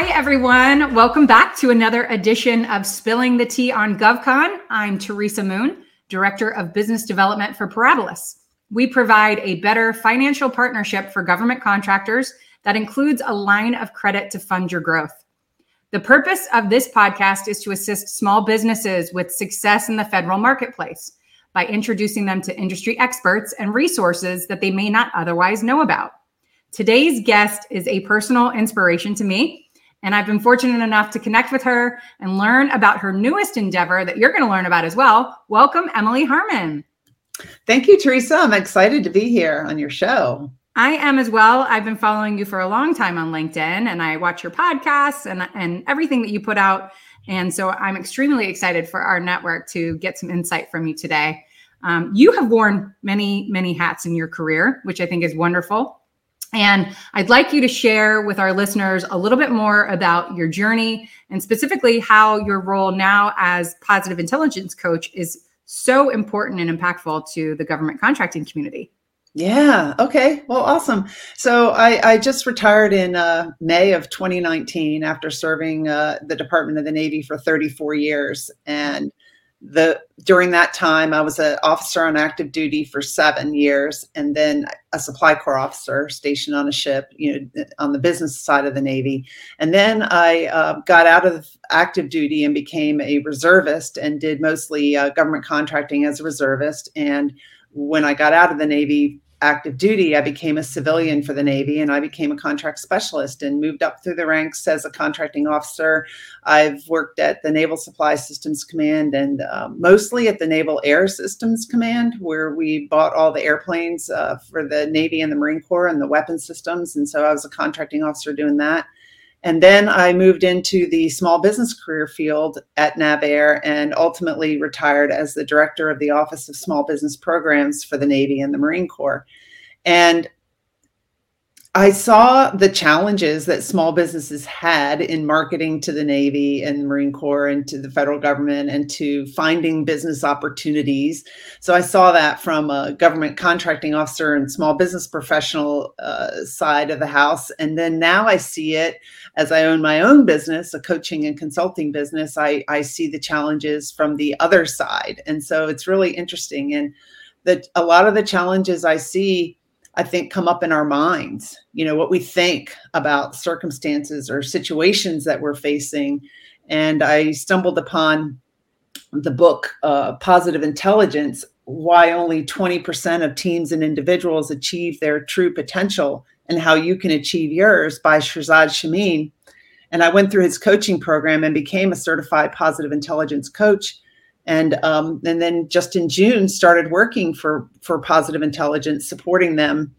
Hi, everyone. Welcome back to another edition of Spilling the Tea on GovCon. I'm Teresa Moon, Director of Business Development for Parabolis. We provide a better financial partnership for government contractors that includes a line of credit to fund your growth. The purpose of this podcast is to assist small businesses with success in the federal marketplace by introducing them to industry experts and resources that they may not otherwise know about. Today's guest is a personal inspiration to me, and I've been fortunate enough to connect with her and learn about her newest endeavor that you're going to learn about as well. Welcome, Emily Harman. Thank you, Teresa. I'm excited to be here on your show. I am as well. I've been following you for a long time on LinkedIn and I watch your podcasts and, and everything that you put out. And so I'm extremely excited for our network to get some insight from you today. Um, you have worn many, many hats in your career, which I think is wonderful. And I'd like you to share with our listeners a little bit more about your journey and specifically how your role now as positive intelligence coach is so important and impactful to the government contracting community. Yeah. Okay. Well, awesome. So I, I just retired in uh, May of 2019 after serving uh, the Department of the Navy for 34 years. And the during that time i was an officer on active duty for seven years and then a supply corps officer stationed on a ship you know on the business side of the navy. And then i uh, got out of active duty and became a reservist and did mostly uh, government contracting as a reservist. And when i got out of the navy active duty, I became a civilian for the Navy and I became a contract specialist and moved up through the ranks as a contracting officer. I've worked at the Naval Supply Systems Command and uh, mostly at the Naval Air Systems Command, where we bought all the airplanes uh, for the Navy and the Marine Corps and the weapon systems. And so I was a contracting officer doing that. And then I moved into the small business career field at NavAir and ultimately retired as the director of the Office of Small Business Programs for the Navy and the Marine Corps. And I saw the challenges that small businesses had in marketing to the Navy and the Marine Corps and to the federal government and to finding business opportunities. So I saw that from a government contracting officer and small business professional uh, side of the house. And then now I see it as I own my own business, a coaching and consulting business. I, I see the challenges from the other side. And so it's really interesting. And that a lot of the challenges I see I think come up in our minds, you know, what we think about circumstances or situations that we're facing. And I stumbled upon the book uh, Positive Intelligence Why Only 20% of Teams and Individuals Achieve Their True Potential and How You Can Achieve Yours by Shirzad Chamine. And I went through his coaching program and became a certified positive intelligence coach and um, and then just in June started working for for Positive Intelligence, supporting them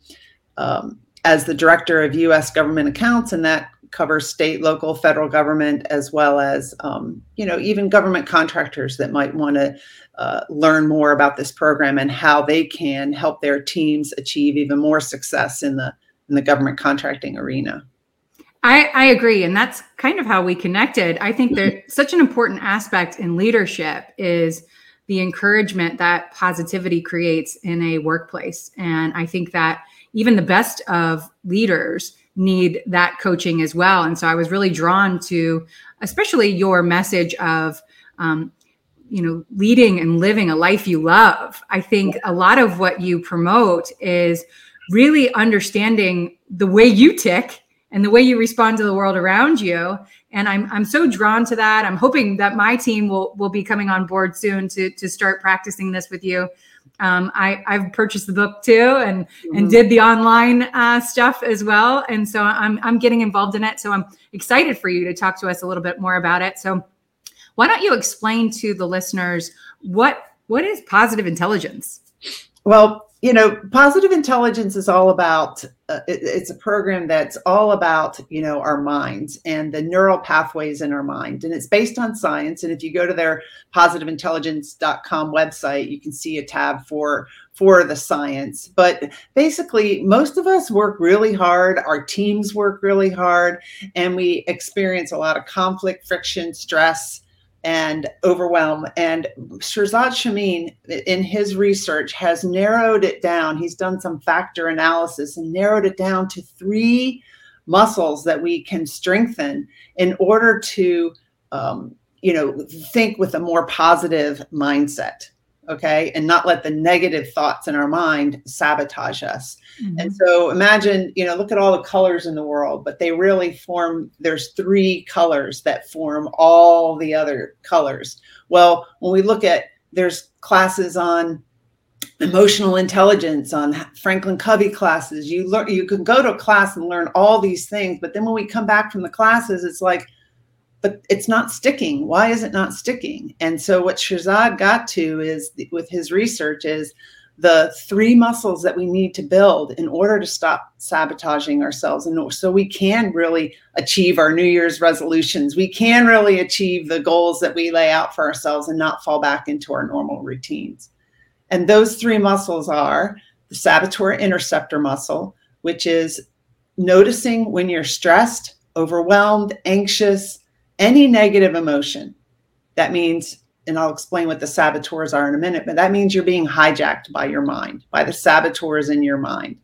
um, as the director of U.S. government accounts, and that covers state, local, federal government, as well as um, you know even government contractors that might want to uh, learn more about this program and how they can help their teams achieve even more success in the in the government contracting arena. I, I agree. And that's kind of how we connected. I think that such an important aspect in leadership is the encouragement that positivity creates in a workplace. And I think that even the best of leaders need that coaching as well. And so I was really drawn to, especially your message of, um, you know, leading and living a life you love. I think a lot of what you promote is really understanding the way you tick and the way you respond to the world around you and i'm i'm so drawn to that i'm hoping that my team will will be coming on board soon to to start practicing this with you um, I, I've purchased the book too and mm-hmm. and did the online uh, stuff as well. And so I'm I'm getting involved in it. So I'm excited for you to talk to us a little bit more about it. So why don't you explain to the listeners what what is positive intelligence? Well, you know positive intelligence is all about uh, it, it's a program that's all about you know our minds and the neural pathways in our mind. And it's based on science. And if you go to their positiveintelligence.com website you can see a tab for for the science. But basically most of us work really hard. Our teams work really hard. And we experience a lot of conflict friction stress and overwhelm. And Shirzad Chamine, in his research, has narrowed it down. He's done some factor analysis and narrowed it down to three muscles that we can strengthen in order to um, you know think with a more positive mindset okay and not let the negative thoughts in our mind sabotage us. Mm-hmm. and so imagine you know look at all the colors in the world but they really form there's three colors that form all the other colors. Well when we look at there's classes on emotional intelligence on franklin covey classes. You learn you can go to a class and learn all these things but then when we come back from the classes it's like but it's not sticking. Why is it not sticking? And so what Shirzad got to is with his research is the three muscles that we need to build in order to stop sabotaging ourselves and so we can really achieve our new year's resolutions we can really achieve the goals that we lay out for ourselves and not fall back into our normal routines and those three muscles are the saboteur interceptor muscle which is noticing when you're stressed overwhelmed anxious any negative emotion, that means, and I'll explain what the saboteurs are in a minute, but that means you're being hijacked by your mind, by the saboteurs in your mind,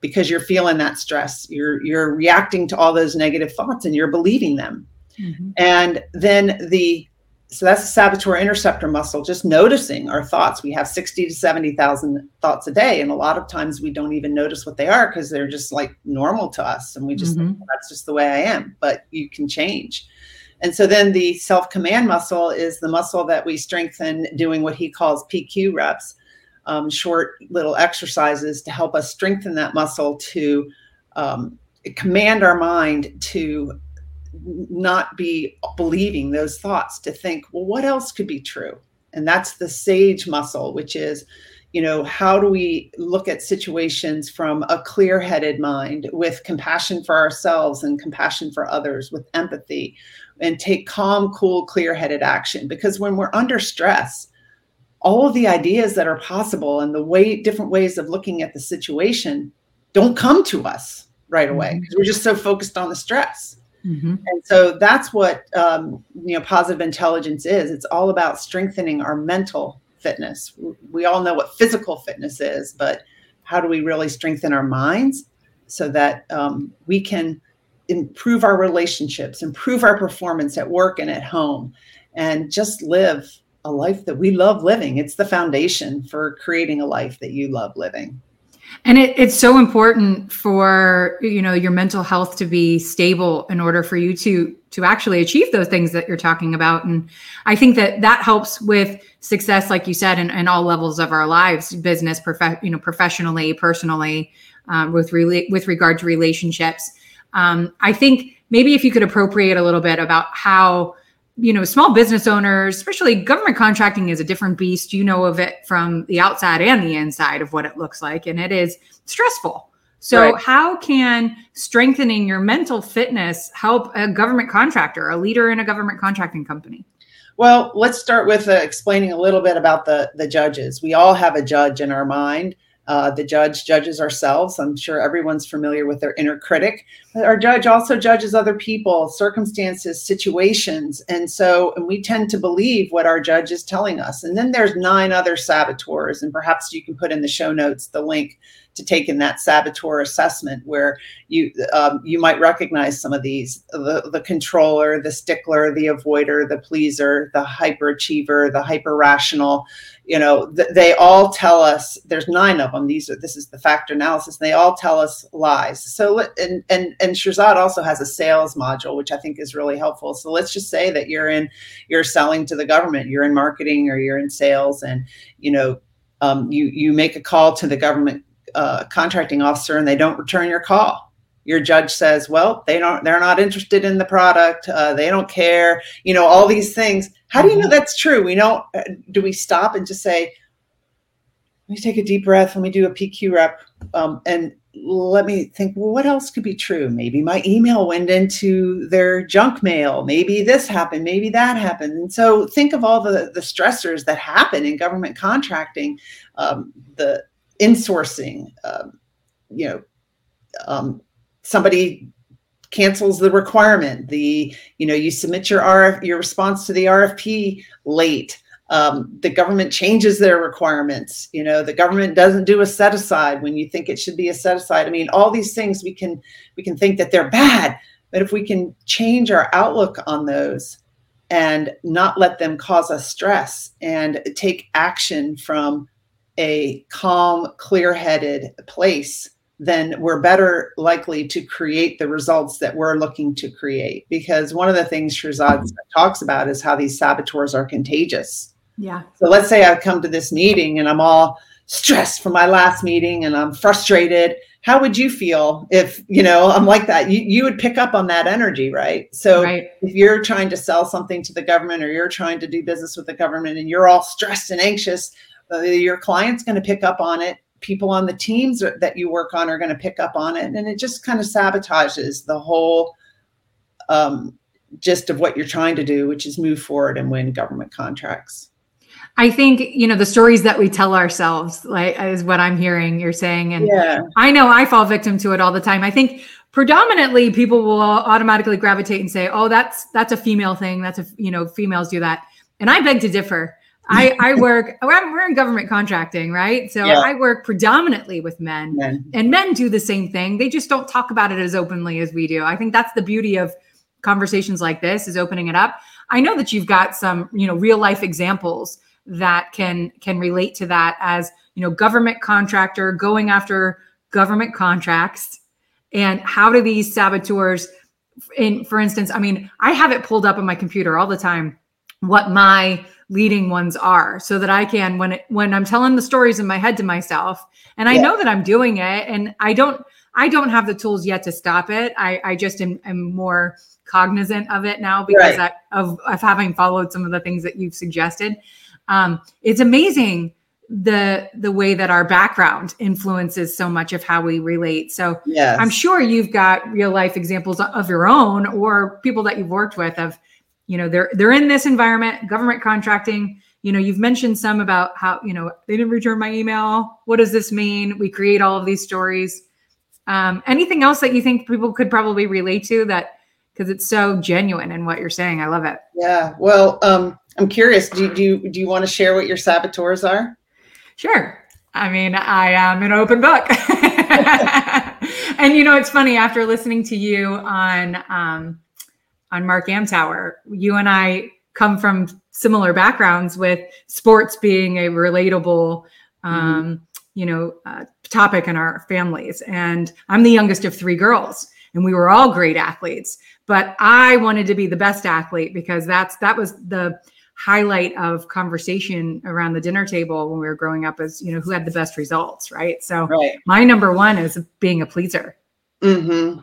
because you're feeling that stress. You're you're reacting to all those negative thoughts and you're believing them. Mm-hmm. And then the so that's the saboteur interceptor muscle, just noticing our thoughts. We have 60 to 70,000 thoughts a day. And a lot of times we don't even notice what they are because they're just like normal to us. And we just, mm-hmm. that's just the way I am. But you can change. And so then the self command muscle is the muscle that we strengthen doing what he calls PQ reps, um, short little exercises to help us strengthen that muscle to um, command our mind to not be believing those thoughts, to think, well, what else could be true? And that's the sage muscle, which is you know how do we look at situations from a clear-headed mind with compassion for ourselves and compassion for others with empathy and take calm cool clear-headed action because when we're under stress all of the ideas that are possible and the way different ways of looking at the situation don't come to us right away because mm-hmm. we're just so focused on the stress mm-hmm. and so that's what um, you know positive intelligence is it's all about strengthening our mental fitness. We all know what physical fitness is, but how do we really strengthen our minds so that um, we can improve our relationships, improve our performance at work and at home, and just live a life that we love living? It's the foundation for creating a life that you love living. And it, it's so important for you know your mental health to be stable in order for you to to actually achieve those things that you're talking about. And i think that that helps with success like you said in, in all levels of our lives business prof- you know professionally personally um, with re- with regard to relationships um, i think maybe if you could appropriate a little bit about how you know small business owners especially government contracting is a different beast. You know of it from the outside and the inside of what it looks like and it is stressful. So right. how can strengthening your mental fitness help a government contractor a leader in a government contracting company? Well let's start with uh, explaining a little bit about the the judges. We all have a judge in our mind uh, the judge judges ourselves. I'm sure everyone's familiar with their inner critic. Our judge also judges other people, circumstances, situations. And so and we tend to believe what our judge is telling us. And then there's nine other saboteurs. And perhaps you can put in the show notes the link to take in that saboteur assessment where you um, you might recognize some of these the, the controller the stickler the avoider the pleaser the hyperachiever the hyper rational you know th- they all tell us there's nine of them these are this is the factor analysis they all tell us lies. So and and and Shirzad also has a sales module which I think is really helpful. So let's just say that you're in you're selling to the government you're in marketing or you're in sales and you know um, you you make a call to the government uh, contracting officer and they don't return your call. Your judge says well they don't they're not interested in the product uh, they don't care you know all these things. How do you know mm-hmm. that's true? We don't uh, do we stop and just say let me take a deep breath let me do a pq rep um, and let me think well what else could be true? Maybe my email went into their junk mail. Maybe this happened maybe that happened. And so think of all the the stressors that happen in government contracting. Um, the insourcing um, you know um, somebody cancels the requirement the you know you submit your rf your response to the rfp late um, the government changes their requirements you know the government doesn't do a set aside when you think it should be a set aside. I mean all these things we can we can think that they're bad but if we can change our outlook on those and not let them cause us stress and take action from a calm clear-headed place then we're better likely to create the results that we're looking to create. Because one of the things Shirzad mm-hmm. talks about is how these saboteurs are contagious. Yeah. So let's say I come to this meeting and I'm all stressed from my last meeting and I'm frustrated. How would you feel if, you know, I'm like that? You, you would pick up on that energy, right? So right. if you're trying to sell something to the government or you're trying to do business with the government and you're all stressed and anxious, your client's going to pick up on it. People on the teams that you work on are going to pick up on it. And it just kind of sabotages the whole um, gist of what you're trying to do which is move forward and win government contracts. I think you know the stories that we tell ourselves like is what i'm hearing you're saying. And yeah. i know i fall victim to it all the time. I think predominantly people will automatically gravitate and say oh that's that's a female thing. That's a you know females do that. And i beg to differ I, I work, we're in government contracting, right? So yeah. I work predominantly with men, men, and men do the same thing. They just don't talk about it as openly as we do. I think that's the beauty of conversations like this is opening it up. I know that you've got some, you know, real life examples that can can relate to that as, you know, government contractor going after government contracts and how do these saboteurs in for instance, I mean, I have it pulled up on my computer all the time what my leading ones are so that I can when it, when I'm telling the stories in my head to myself and I yeah. know that I'm doing it and I don't I don't have the tools yet to stop it. I, I just am, am more cognizant of it now because right. I, of, of having followed some of the things that you've suggested. Um, it's amazing the the way that our background influences so much of how we relate. So yes. I'm sure you've got real life examples of your own or people that you've worked with of you know they're they're in this environment government contracting. You know you've mentioned some about how you know they didn't return my email. What does this mean? We create all of these stories. Um, anything else that you think people could probably relate to that because it's so genuine in what you're saying. I love it. Yeah. Well um, i'm curious do, do you do you want to share what your saboteurs are? Sure. I mean i am an open book. And you know it's funny after listening to you on um, on Mark Amtower. You and I come from similar backgrounds with sports being a relatable, um, mm-hmm. you know, uh, topic in our families. And I'm the youngest of three girls, and we were all great athletes. But I wanted to be the best athlete because that's that was the highlight of conversation around the dinner table when we were growing up as you know who had the best results right so right. my number one is being a pleaser mm-hmm.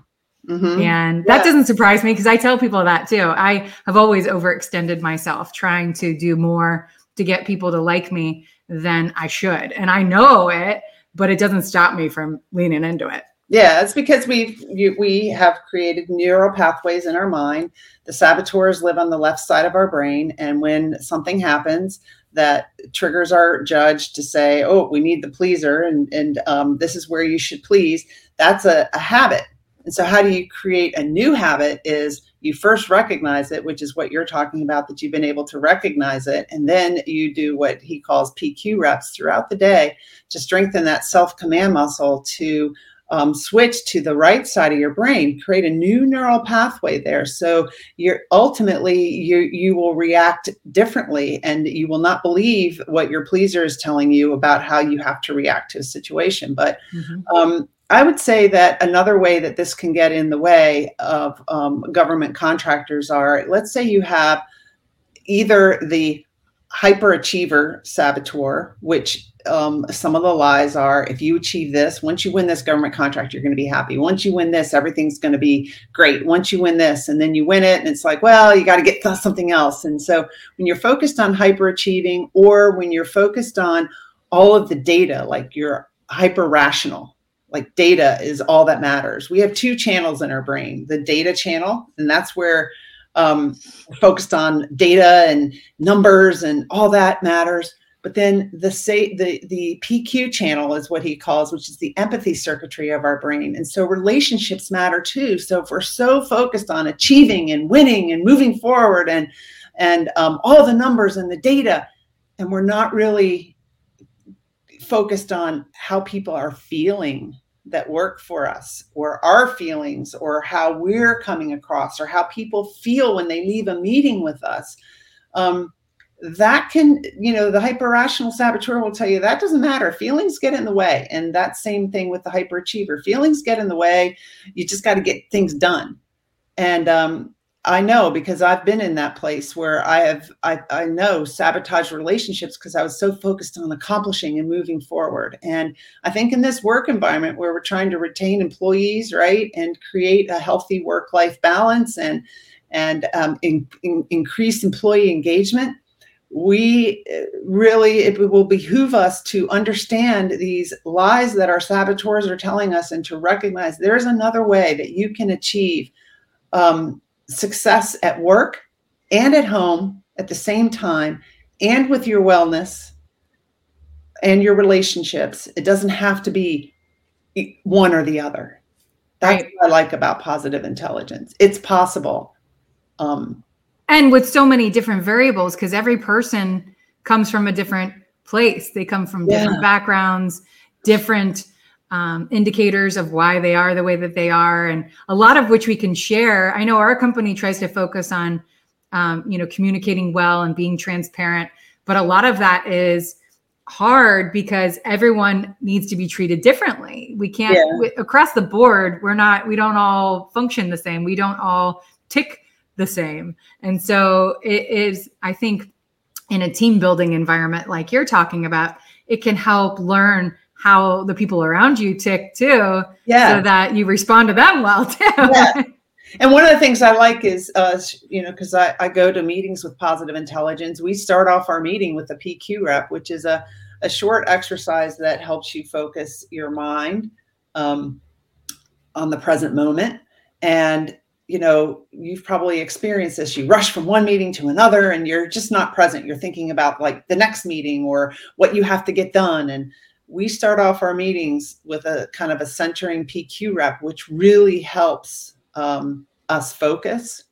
Mm-hmm. And that yeah. doesn't surprise me because I tell people that too. I have always overextended myself trying to do more to get people to like me than I should. And I know it, but it doesn't stop me from leaning into it. Yeah, it's because we've you, we have created neural pathways in our mind. The saboteurs live on the left side of our brain, and when something happens that triggers our judge to say, "Oh, we need the pleaser," and and um, this is where you should please, that's a, a habit and so, how do you create a new habit? Is you first recognize it, which is what you're talking about, that you've been able to recognize it. And then you do what he calls PQ reps throughout the day to strengthen that self command muscle to um, switch to the right side of your brain, create a new neural pathway there. So you're ultimately you you will react differently, and you will not believe what your pleaser is telling you about how you have to react to a situation. But mm-hmm. um, I would say that another way that this can get in the way of um, government contractors are let's say you have either the hyperachiever saboteur, which um, some of the lies are if you achieve this, once you win this government contract, you're going to be happy. Once you win this, everything's going to be great. Once you win this, and then you win it, and it's like, well, you got to get something else. And so when you're focused on hyperachieving, or when you're focused on all of the data, like you're hyper rational, like data is all that matters. We have two channels in our brain the data channel, and that's where um, focused on data and numbers and all that matters. But then the say the the PQ channel is what he calls, which is the empathy circuitry of our brain. And so relationships matter too. So if we're so focused on achieving and winning and moving forward and and um, all the numbers and the data, and we're not really focused on how people are feeling that work for us or our feelings or how we're coming across or how people feel when they leave a meeting with us. Um, that can you know the hyper rational saboteur will tell you that doesn't matter. Feelings get in the way. And that same thing with the hyperachiever. Feelings get in the way. You just got to get things done. And um, I know because I've been in that place where I have I, I know sabotage relationships because I was so focused on accomplishing and moving forward. And I think in this work environment where we're trying to retain employees, right, and create a healthy work-life balance and and um, in, in, increase employee engagement, we uh, really it will behoove us to understand these lies that our saboteurs are telling us and to recognize there's another way that you can achieve um, success at work and at home at the same time and with your wellness and your relationships. It doesn't have to be one or the other. That's right. what I like about positive intelligence. It's possible. Um, and with so many different variables, because every person comes from a different place. They come from different yeah. backgrounds, different um, indicators of why they are the way that they are, and a lot of which we can share. I know our company tries to focus on, um, you know, communicating well and being transparent, but a lot of that is hard because everyone needs to be treated differently. We can't yeah. we, across the board. We're not. We don't all function the same. We don't all tick the same, and so it is. I think in a team building environment like you're talking about, it can help learn how the people around you tick too. Yeah. So that you respond to them well too. Yeah. And one of the things I like is, uh, you know, because I, I go to meetings with positive intelligence, we start off our meeting with a PQ rep, which is a, a short exercise that helps you focus your mind um, on the present moment. And, you know, you've probably experienced this. You rush from one meeting to another and you're just not present. You're thinking about like the next meeting or what you have to get done. And we start off our meetings with a kind of a centering PQ rep, which really helps um, us focus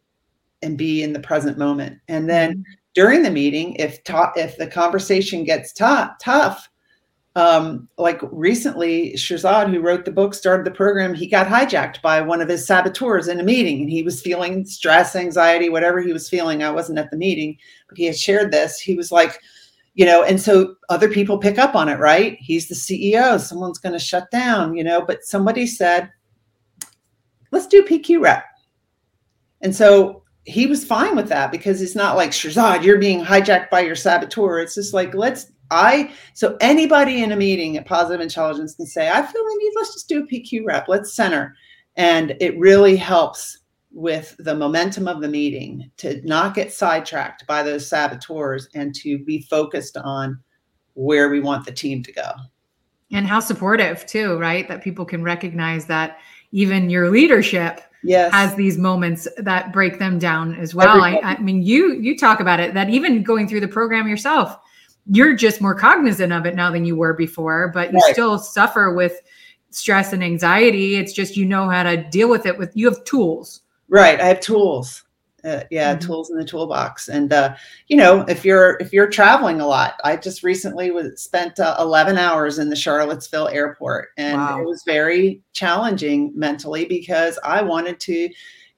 and be in the present moment. And then mm-hmm. during the meeting, if ta- if the conversation gets t- tough, um, like recently, Shirzad, who wrote the book, started the program. He got hijacked by one of his saboteurs in a meeting, and he was feeling stress, anxiety, whatever he was feeling. I wasn't at the meeting, but he had shared this. He was like, you know and so other people pick up on it right he's the ceo someone's going to shut down you know but somebody said let's do pq rep and so he was fine with that because it's not like Shirzad, you're being hijacked by your saboteur. It's just like let's I so anybody in a meeting at Positive Intelligence can say, I feel the need, let's just do a PQ rep, let's center. And it really helps with the momentum of the meeting to not get sidetracked by those saboteurs and to be focused on where we want the team to go. And how supportive too, right? That people can recognize that even your leadership yes. has these moments that break them down as well. I, I, mean, you you talk about it that even going through the program yourself, you're just more cognizant of it now than you were before, but you right. still suffer with stress and anxiety. It's just you know how to deal with it with you have tools Right. I have tools. Uh, yeah, mm-hmm. tools in the toolbox. And uh, you know, if you're if you're traveling a lot, I just recently was spent uh, 11 hours in the Charlottesville airport, and wow. it was very challenging mentally because I wanted to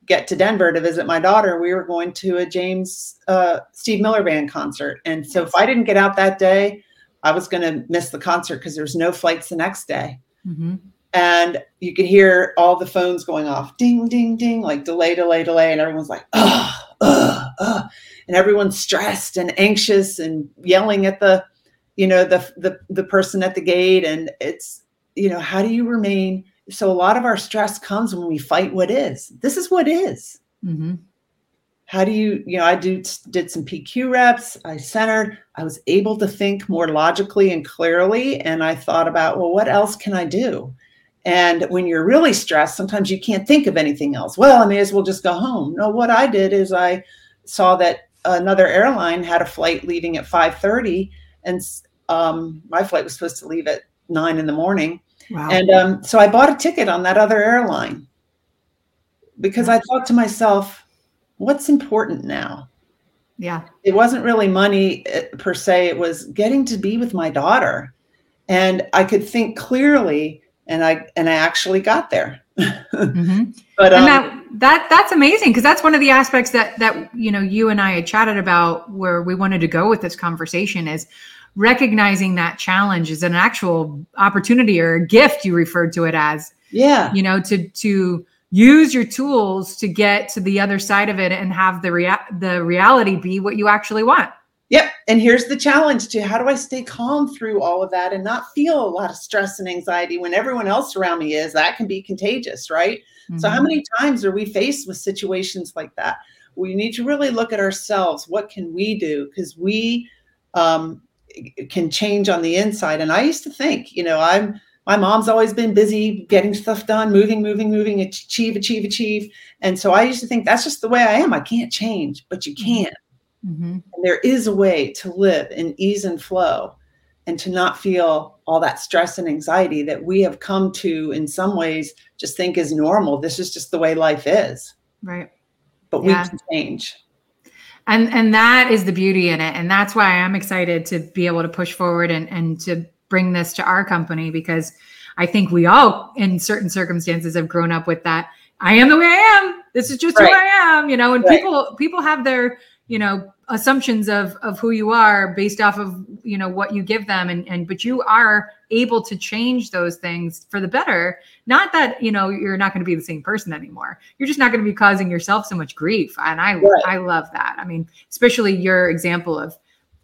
get to Denver to visit my daughter. We were going to a James uh, Steve Miller Band concert, and so if I didn't get out that day, I was going to miss the concert because there's no flights the next day. Mm-hmm and you could hear all the phones going off ding ding ding like delay delay delay. And everyone's like ugh, ugh, ugh. and everyone's stressed and anxious and yelling at the you know the, the the person at the gate. And it's you know how do you remain? So a lot of our stress comes when we fight what is. This is what is. Mm-hmm. how do you you know i do did some pq reps. I centered. I was able to think more logically and clearly. And i thought about well what else can i do and when you're really stressed, sometimes you can't think of anything else. Well, I may as well just go home. No, what I did is I saw that another airline had a flight leaving at 5:30, and um, my flight was supposed to leave at nine in the morning. Wow. And um, so I bought a ticket on that other airline because I thought to myself, what's important now? Yeah. It wasn't really money uh, per se. It was getting to be with my daughter. And I could think clearly and I and I actually got there. mm-hmm. But um, and that that that's amazing because that's one of the aspects that that you know you and I had chatted about where we wanted to go with this conversation is recognizing that challenge is an actual opportunity or a gift you referred to it as. Yeah. You know, to to use your tools to get to the other side of it and have the rea- the reality be what you actually want. Yep. And here's the challenge to how do I stay calm through all of that and not feel a lot of stress and anxiety when everyone else around me is? That can be contagious, right? Mm-hmm. So, how mm-hmm. many times are we faced with situations like that? We need to really look at ourselves. What can we do? Because we um, can change on the inside. And I used to think, you know, I'm my mom's always been busy getting stuff done, moving, moving, moving, achieve, achieve, achieve. And so I used to think that's just the way I am. I can't change, but you mm-hmm. can. Mm-hmm. And there is a way to live in ease and flow and to not feel all that stress and anxiety that we have come to, in some ways, just think is normal. This is just the way life is. Right. But yeah. we can change and and that is the beauty in it and that's why i'm excited to be able to push forward and and to bring this to our company because i think we all in certain circumstances have grown up with that i am the way i am this is just right. who i am you know and right. people people have their you know assumptions of of who you are based off of you know what you give them. And and but you are able to change those things for the better. Not that you know you're not going to be the same person anymore. You're just not going to be causing yourself so much grief. And i right. i love that. I mean especially your example of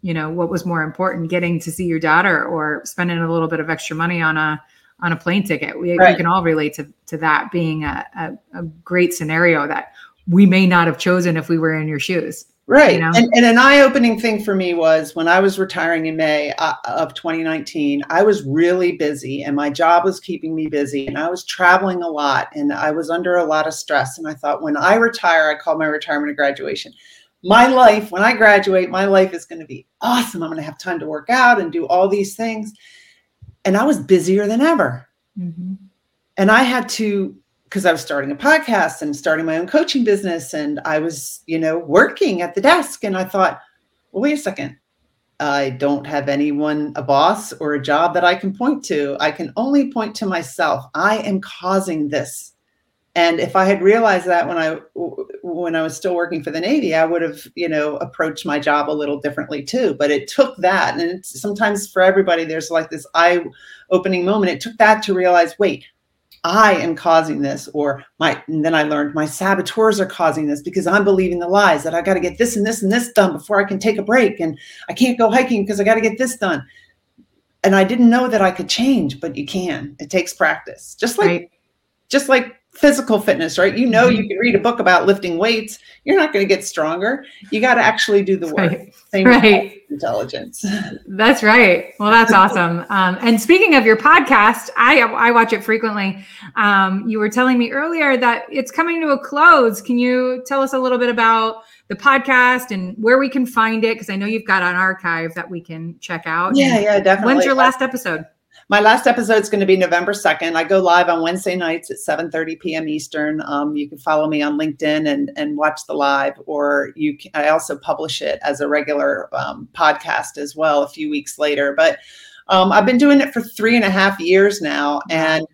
you know what was more important getting to see your daughter or spending a little bit of extra money on a on a plane ticket. We, right. we can all relate to to that being a, a, a great scenario that we may not have chosen if we were in your shoes Right. You know? and, and, an eye opening thing for me was when I was retiring in May uh, of 2019, I was really busy and my job was keeping me busy and I was traveling a lot and I was under a lot of stress. And I thought, when I retire, I call my retirement a graduation. My life, when I graduate, my life is going to be awesome. I'm going to have time to work out and do all these things. And I was busier than ever. Mm-hmm. And I had to because I was starting a podcast and starting my own coaching business and I was, you know, working at the desk and I thought, well, wait a second. I don't have anyone, a boss or a job that I can point to. I can only point to myself. I am causing this. And if I had realized that when I when I was still working for the Navy, I would have, you know, approached my job a little differently too. But it took that, and sometimes for everybody, there's like this eye-opening moment. It took that to realize, wait, I am causing this, or my, and then I learned my saboteurs are causing this because I'm believing the lies that I got to get this and this and this done before I can take a break. And I can't go hiking because I got to get this done. And I didn't know that I could change, but you can. It takes practice. Just like, right. just like physical fitness, right? You know, mm-hmm. you can read a book about lifting weights. You're not going to get stronger. You got to actually do the work. Right. Same right. Intelligence. That's right. Well, that's awesome. Um, and speaking of your podcast, I I watch it frequently. Um, you were telling me earlier that it's coming to a close. Can you tell us a little bit about the podcast and where we can find it? Because I know you've got an archive that we can check out. Yeah, yeah, definitely. When's your last episode? My last episode is going to be November 2nd. I go live on Wednesday nights at 7:30 p.m. Eastern. Um, you can follow me on LinkedIn and and watch the live, or you. Can, I also publish it as a regular um, podcast as well a few weeks later. But um, I've been doing it for three and a half years now, and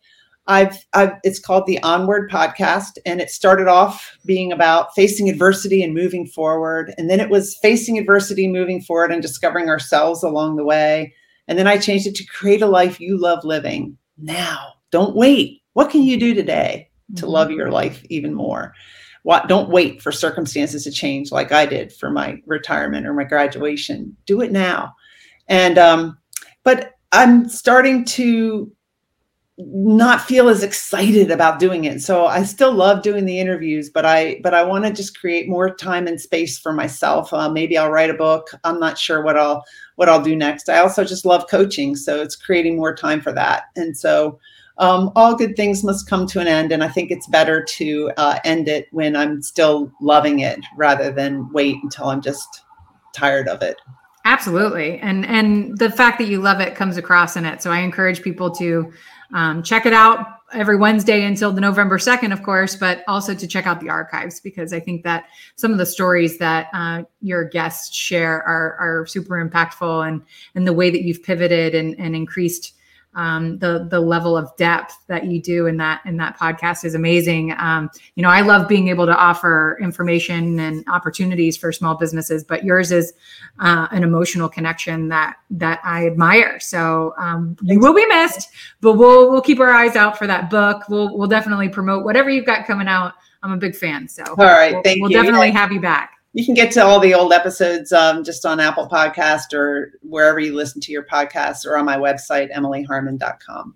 I've, I've it's called the Onward Podcast, and it started off being about facing adversity and moving forward, and then it was facing adversity, moving forward, and discovering ourselves along the way and then I changed it to create a life you love living now. Don't wait. What can you do today to love your mm-hmm. life even more? What, don't wait for circumstances to change like I did for my retirement or my graduation. Do it now. And, um, but I'm starting to not feel as excited about doing it. So I still love doing the interviews, but I but I want to just create more time and space for myself. Uh, maybe I'll write a book. I'm not sure what I'll what I'll do next. I also just love coaching, so it's creating more time for that. And so um, all good things must come to an end, and I think it's better to uh, end it when I'm still loving it rather than wait until I'm just tired of it. Absolutely, and and the fact that you love it comes across in it. So I encourage people to um, check it out. every Wednesday until the November 2nd, of course, but also to check out the archives because I think that some of the stories that uh, your guests share are, are super impactful and, and the way that you've pivoted and, and increased um, the the level of depth that you do in that in that podcast is amazing. Um, you know, I love being able to offer information and opportunities for small businesses, but yours is uh, an emotional connection that that I admire. So um, you will be missed, but we'll we'll keep our eyes out for that book. We'll we'll definitely promote whatever you've got coming out. I'm a big fan. So all right, we'll, thank we'll you. We'll definitely have you back you can get to all the old episodes um, just on Apple Podcast or wherever you listen to your podcasts or on my website, emilyharman.com.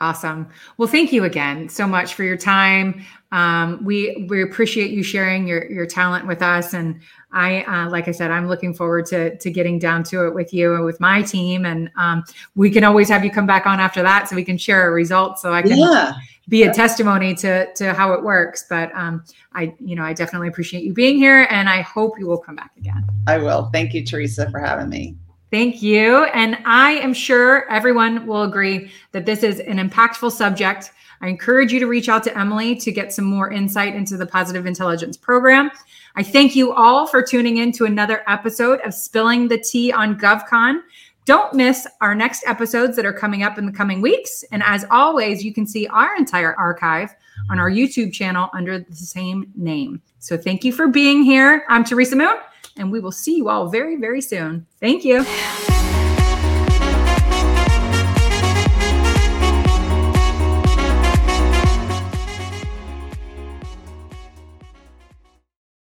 Awesome. Well, thank you again so much for your time. Um, we we appreciate you sharing your your talent with us, and I, uh, like I said, I'm looking forward to to getting down to it with you and with my team, and um, we can always have you come back on after that so we can share our results. So I can yeah be a testimony to to how it works. But um, I, you know, I definitely appreciate you being here, and I hope you will come back again. I will. Thank you, Teresa, for having me. Thank you, and I am sure everyone will agree that this is an impactful subject. I encourage you to reach out to Emily to get some more insight into the Positive Intelligence Program. I thank you all for tuning in to another episode of Spilling the Tea on GovCon. Don't miss our next episodes that are coming up in the coming weeks. And as always, you can see our entire archive on our YouTube channel under the same name. So thank you for being here. I'm Teresa Moon, and we will see you all very, very soon. Thank you.